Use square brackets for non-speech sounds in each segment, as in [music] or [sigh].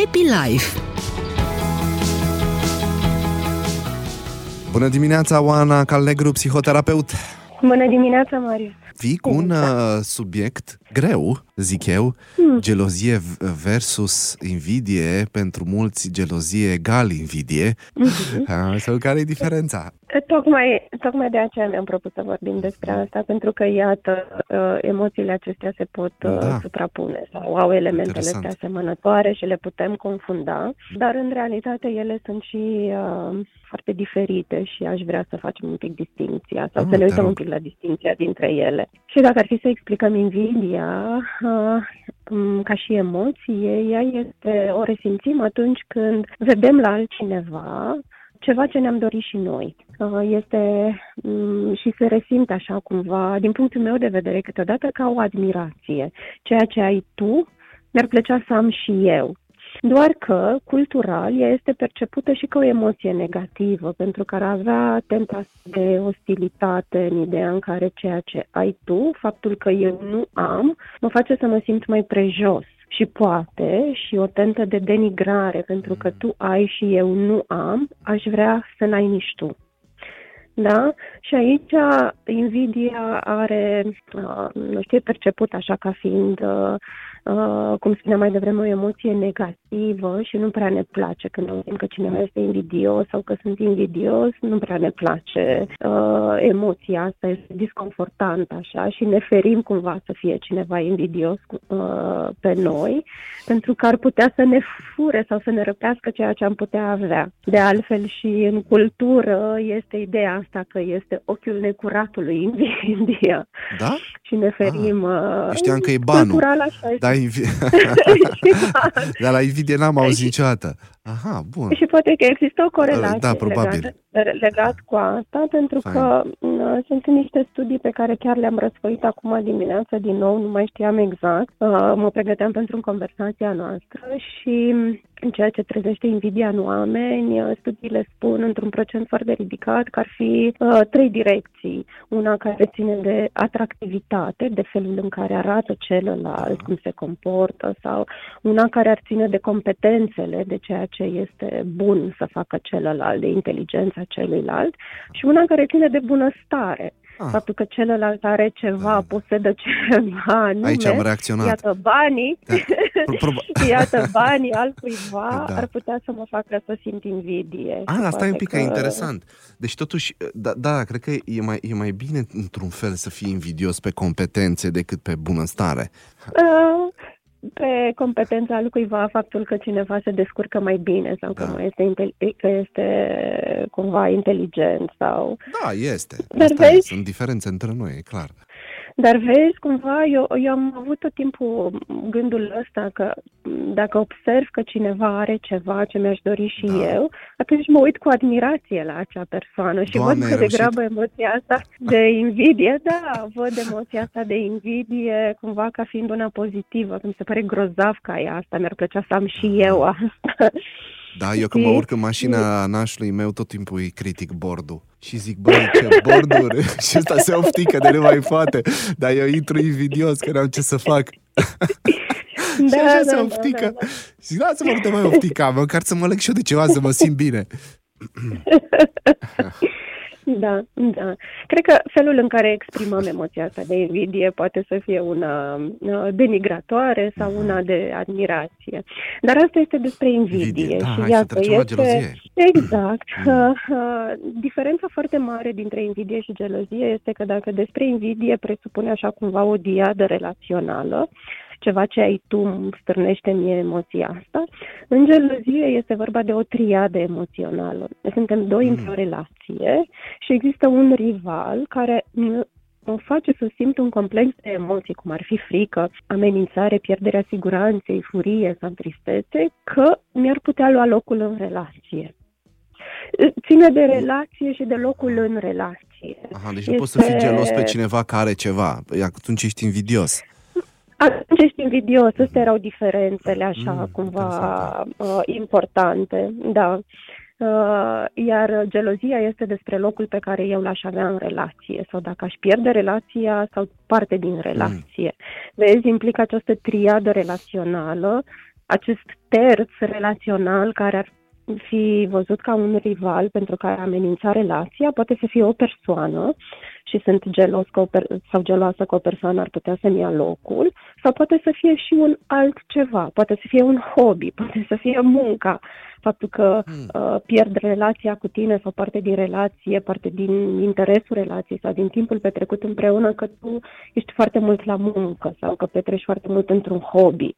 Happy Life. Bună dimineața, Oana Calnegru, psihoterapeut. Bună dimineața, Marius. Vii cu un uh, subiect greu, zic eu, hmm. gelozie versus invidie, pentru mulți gelozie egal invidie. Mm-hmm. Sau care e diferența? Tocmai, tocmai de aceea mi-am propus să vorbim despre asta, pentru că, iată, uh, emoțiile acestea se pot uh, da. suprapune sau au elementele astea asemănătoare și le putem confunda, dar în realitate ele sunt și uh, foarte diferite și aș vrea să facem un pic distinția sau ah, să ne uităm un pic la distinția dintre ele. Și dacă ar fi să explicăm invidia uh, um, ca și emoție, ea este, o resimțim atunci când vedem la altcineva ceva ce ne-am dorit și noi. Uh, este um, și se resimte așa cumva, din punctul meu de vedere, câteodată ca o admirație. Ceea ce ai tu, mi-ar plăcea să am și eu. Doar că, cultural, ea este percepută și ca o emoție negativă, pentru că ar avea tentație de ostilitate în ideea în care ceea ce ai tu, faptul că eu nu am, mă face să mă simt mai prejos și poate și o tentă de denigrare pentru că tu ai și eu nu am, aș vrea să n-ai nici tu. Da? Și aici invidia are, uh, nu știu, perceput așa ca fiind uh, Uh, cum spuneam mai devreme, o emoție negativă și nu prea ne place când auzim că cineva este invidios sau că sunt invidios, nu prea ne place uh, emoția asta, este disconfortantă așa și ne ferim cumva să fie cineva invidios uh, pe noi, pentru că ar putea să ne fure sau să ne răpească ceea ce am putea avea. De altfel și în cultură este ideea asta că este ochiul necuratului [laughs] invidia. Da? Și ne ferim... Ah, uh, știam că e banul. Cultural așa este. Da, invi... [laughs] Dar la invidie n-am auzit niciodată. Aha, bun. Și poate că există o corelație da, probabil. legat, legat cu asta, pentru Fine. că uh, sunt niște studii pe care chiar le-am răsfăit acum dimineață din nou, nu mai știam exact. Uh, mă pregăteam pentru conversația noastră și în ceea ce trezește invidia în oameni, uh, studiile spun într-un procent foarte ridicat că ar fi uh, trei direcții. Una care ține de atractivitate, de felul în care arată celălalt, cum se comportă, sau una care ar ține de competențele, de ceea ce ce este bun să facă celălalt, de inteligența celuilalt, și una care ține de bunăstare. Ah. Faptul că celălalt are ceva, da. posedă ceva, nume, Aici am reacționat. iată banii, da. [laughs] iată banii altcuiva, [laughs] da. ar putea să mă facă să simt invidie. Ah, asta e un pic că... interesant. Deci totuși, da, da, cred că e mai, e mai bine într-un fel să fii invidios pe competențe decât pe bunăstare. Uh, pe competența al cuiva faptul că cineva se descurcă mai bine sau da. că, mai este, că este cumva inteligent sau... Da, este. Dar vezi... Sunt diferențe între noi, e clar. Dar vezi, cumva, eu, eu am avut tot timpul gândul ăsta că dacă observ că cineva are ceva ce mi-aș dori și da. eu, atunci mă uit cu admirație la acea persoană și Doamne, văd că degrabă emoția asta de invidie, da, văd emoția asta de invidie cumva ca fiind una pozitivă, că mi se pare grozav ca ea asta, mi-ar plăcea să am și eu asta. Da, eu când mă urc în mașina nașului meu, tot timpul îi critic bordul. Și zic, băi, ce borduri! [laughs] și ăsta se oftică de nu mai poate. Dar eu intru invidios, că n-am ce să fac. [laughs] Da, și așa da, se da, oftică. Da, da, da. Zic, lasă-mă, nu te mai oftica, măcar să mă leg și eu de ceva, să mă simt bine. [laughs] Da, da. Cred că felul în care exprimăm emoția asta de invidie poate să fie una uh, denigratoare sau una de admirație. Dar asta este despre invidie. Da, și iată, este... Exact. [clears throat] Mm. Uh, uh, diferența foarte mare dintre invidie și gelozie este că dacă despre invidie presupune așa cumva o diadă relațională, ceva ce ai tu îmi stârnește mie emoția asta. În gelozie este vorba de o triadă emoțională. Suntem doi mm. într-o relație și există un rival care mă face să simt un complex de emoții, cum ar fi frică, amenințare, pierderea siguranței, furie sau tristețe, că mi-ar putea lua locul în relație. Ține de relație și de locul în relație. Aha, deci este... nu poți să fii gelos pe cineva care are ceva, atunci ești invidios. Atunci ești invidios, astea erau diferențele așa mm, cumva uh, importante, da. Uh, iar gelozia este despre locul pe care eu l-aș avea în relație sau dacă aș pierde relația sau parte din relație. Mm. Vezi, implică această triadă relațională, acest terț relațional care ar fi văzut ca un rival pentru care amenința relația, poate să fie o persoană și sunt gelos că o per- sau geloasă că o persoană ar putea să-mi ia locul, sau poate să fie și un alt ceva, poate să fie un hobby, poate să fie munca, faptul că hmm. uh, pierd relația cu tine sau parte din relație, parte din interesul relației sau din timpul petrecut împreună, că tu ești foarte mult la muncă sau că petreci foarte mult într-un hobby.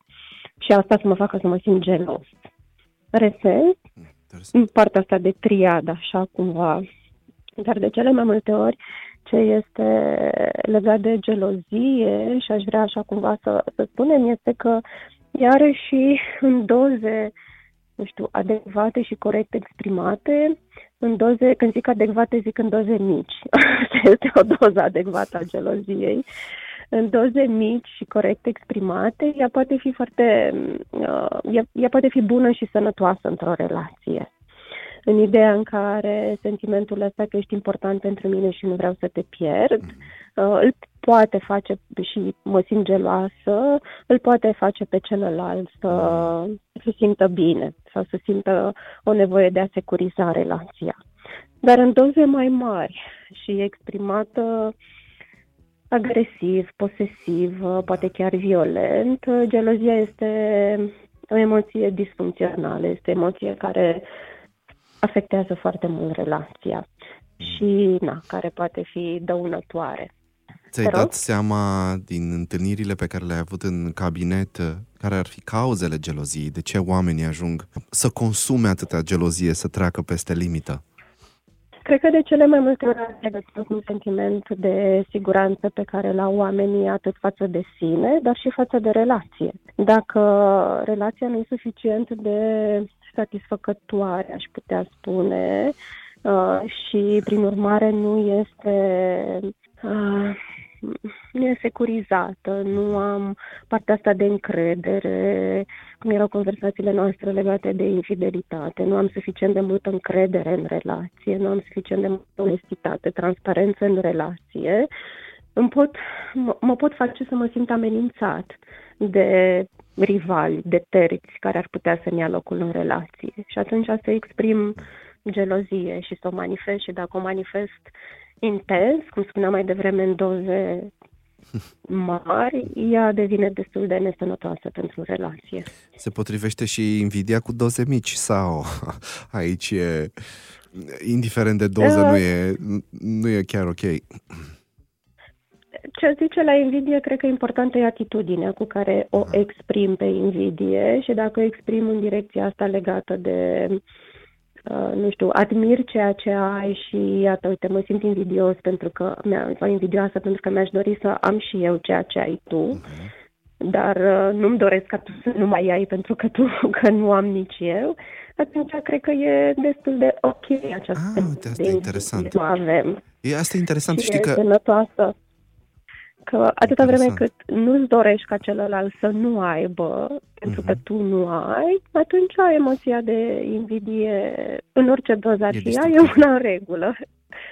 Și asta să mă facă să mă simt gelos. Resent, în partea asta de triad, așa cumva. Dar de cele mai multe ori, ce este legat de gelozie și aș vrea așa cumva să, să spunem este că iarăși în doze nu știu, adecvate și corect exprimate, în doze, când zic adecvate, zic în doze mici. [laughs] Asta este o doză adecvată a geloziei. În doze mici și corect exprimate, ea poate fi foarte, uh, ea, ea poate fi bună și sănătoasă într-o relație în ideea în care sentimentul ăsta că ești important pentru mine și nu vreau să te pierd, mm. uh, îl poate face și mă simt geloasă, îl poate face pe celălalt să se simtă bine sau să simtă o nevoie de a securiza relația. Dar în doze mai mari și exprimată agresiv, posesiv, poate chiar violent, gelozia este o emoție disfuncțională, este o emoție care afectează foarte mult relația și, na, care poate fi dăunătoare. Ți-ai dat seama din întâlnirile pe care le-ai avut în cabinet care ar fi cauzele geloziei? De ce oamenii ajung să consume atâta gelozie, să treacă peste limită? Cred că de cele mai multe ori are legătură cu un sentiment de siguranță pe care îl au oamenii atât față de sine, dar și față de relație. Dacă relația nu e suficient de satisfăcătoare, aș putea spune, uh, și prin urmare nu este uh, nu e securizată, nu am partea asta de încredere, cum erau conversațiile noastre legate de infidelitate, nu am suficient de multă încredere în relație, nu am suficient de multă onestitate, transparență în relație, îmi pot, mă, mă pot face să mă simt amenințat de rivali, de terți care ar putea să-mi ia locul în relație. Și atunci să exprim gelozie și să o manifest și dacă o manifest intens, cum spuneam mai devreme, în doze [laughs] mari, ea devine destul de nesănătoasă pentru relație. Se potrivește și invidia cu doze mici sau [laughs] aici e, indiferent de doză, uh, nu, e, nu e chiar ok? Ce zice la invidie, cred că importantă e atitudinea cu care o exprim pe invidie și dacă o exprim în direcția asta legată de Uh, nu știu, admir ceea ce ai și iată, uite, mă simt invidios pentru că mi-a, sau invidioasă pentru că mi-aș dori să am și eu ceea ce ai tu, uh-huh. dar uh, nu-mi doresc ca tu să nu mai ai pentru că tu [laughs] că nu am nici eu, atunci cred că e destul de ok această ah, uite, asta e interesant. avem. E asta e interesant, și știi că... sănătoasă. Că atâta vreme cât nu-ți dorești ca celălalt să nu aibă, pentru uh-huh. că mhm. tu nu ai, atunci emoția de invidie, în orice doză ar fi, e una în regulă. [laughs]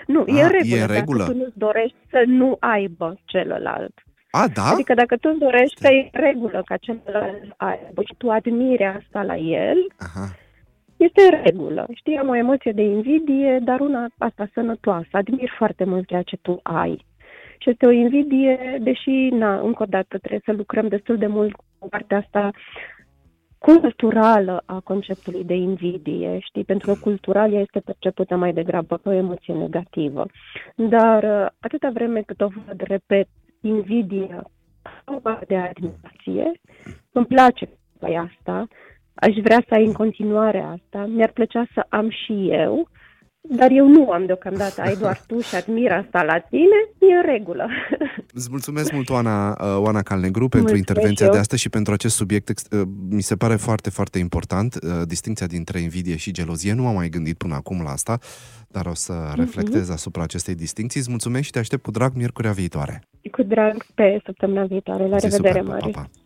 Nu, A, e în ah, regulă, e în regulă. dacă tu nu-ți dorești să nu aibă celălalt. A, da? Adică dacă tu îți dorești că e în regulă ca celălalt aibă și tu admiri asta la el, Aha. este în regulă. Știi, am o emoție de invidie, dar una asta sănătoasă. Admir foarte mult ceea ce tu ai. Și este o invidie, deși, na, încă o dată, trebuie să lucrăm destul de mult cu partea asta culturală a conceptului de invidie, știi? Pentru că cultural ea este percepută mai degrabă ca o emoție negativă. Dar atâta vreme cât o văd, repet, invidia de admirație, îmi place pe asta, aș vrea să ai în continuare asta, mi-ar plăcea să am și eu, dar eu nu am deocamdată, ai doar tu și admir asta la tine, e în regulă. [laughs] Îți mulțumesc mult, Oana, uh, Oana Calnegru, pentru mulțumesc intervenția eu. de astăzi și pentru acest subiect. Uh, mi se pare foarte, foarte important, uh, distinția dintre invidie și gelozie. Nu m-am mai gândit până acum la asta, dar o să mm-hmm. reflectez asupra acestei distinții. Îți mulțumesc și te aștept cu drag miercurea viitoare. Cu drag pe săptămâna viitoare. La Zi revedere, Marius. Pa, pa.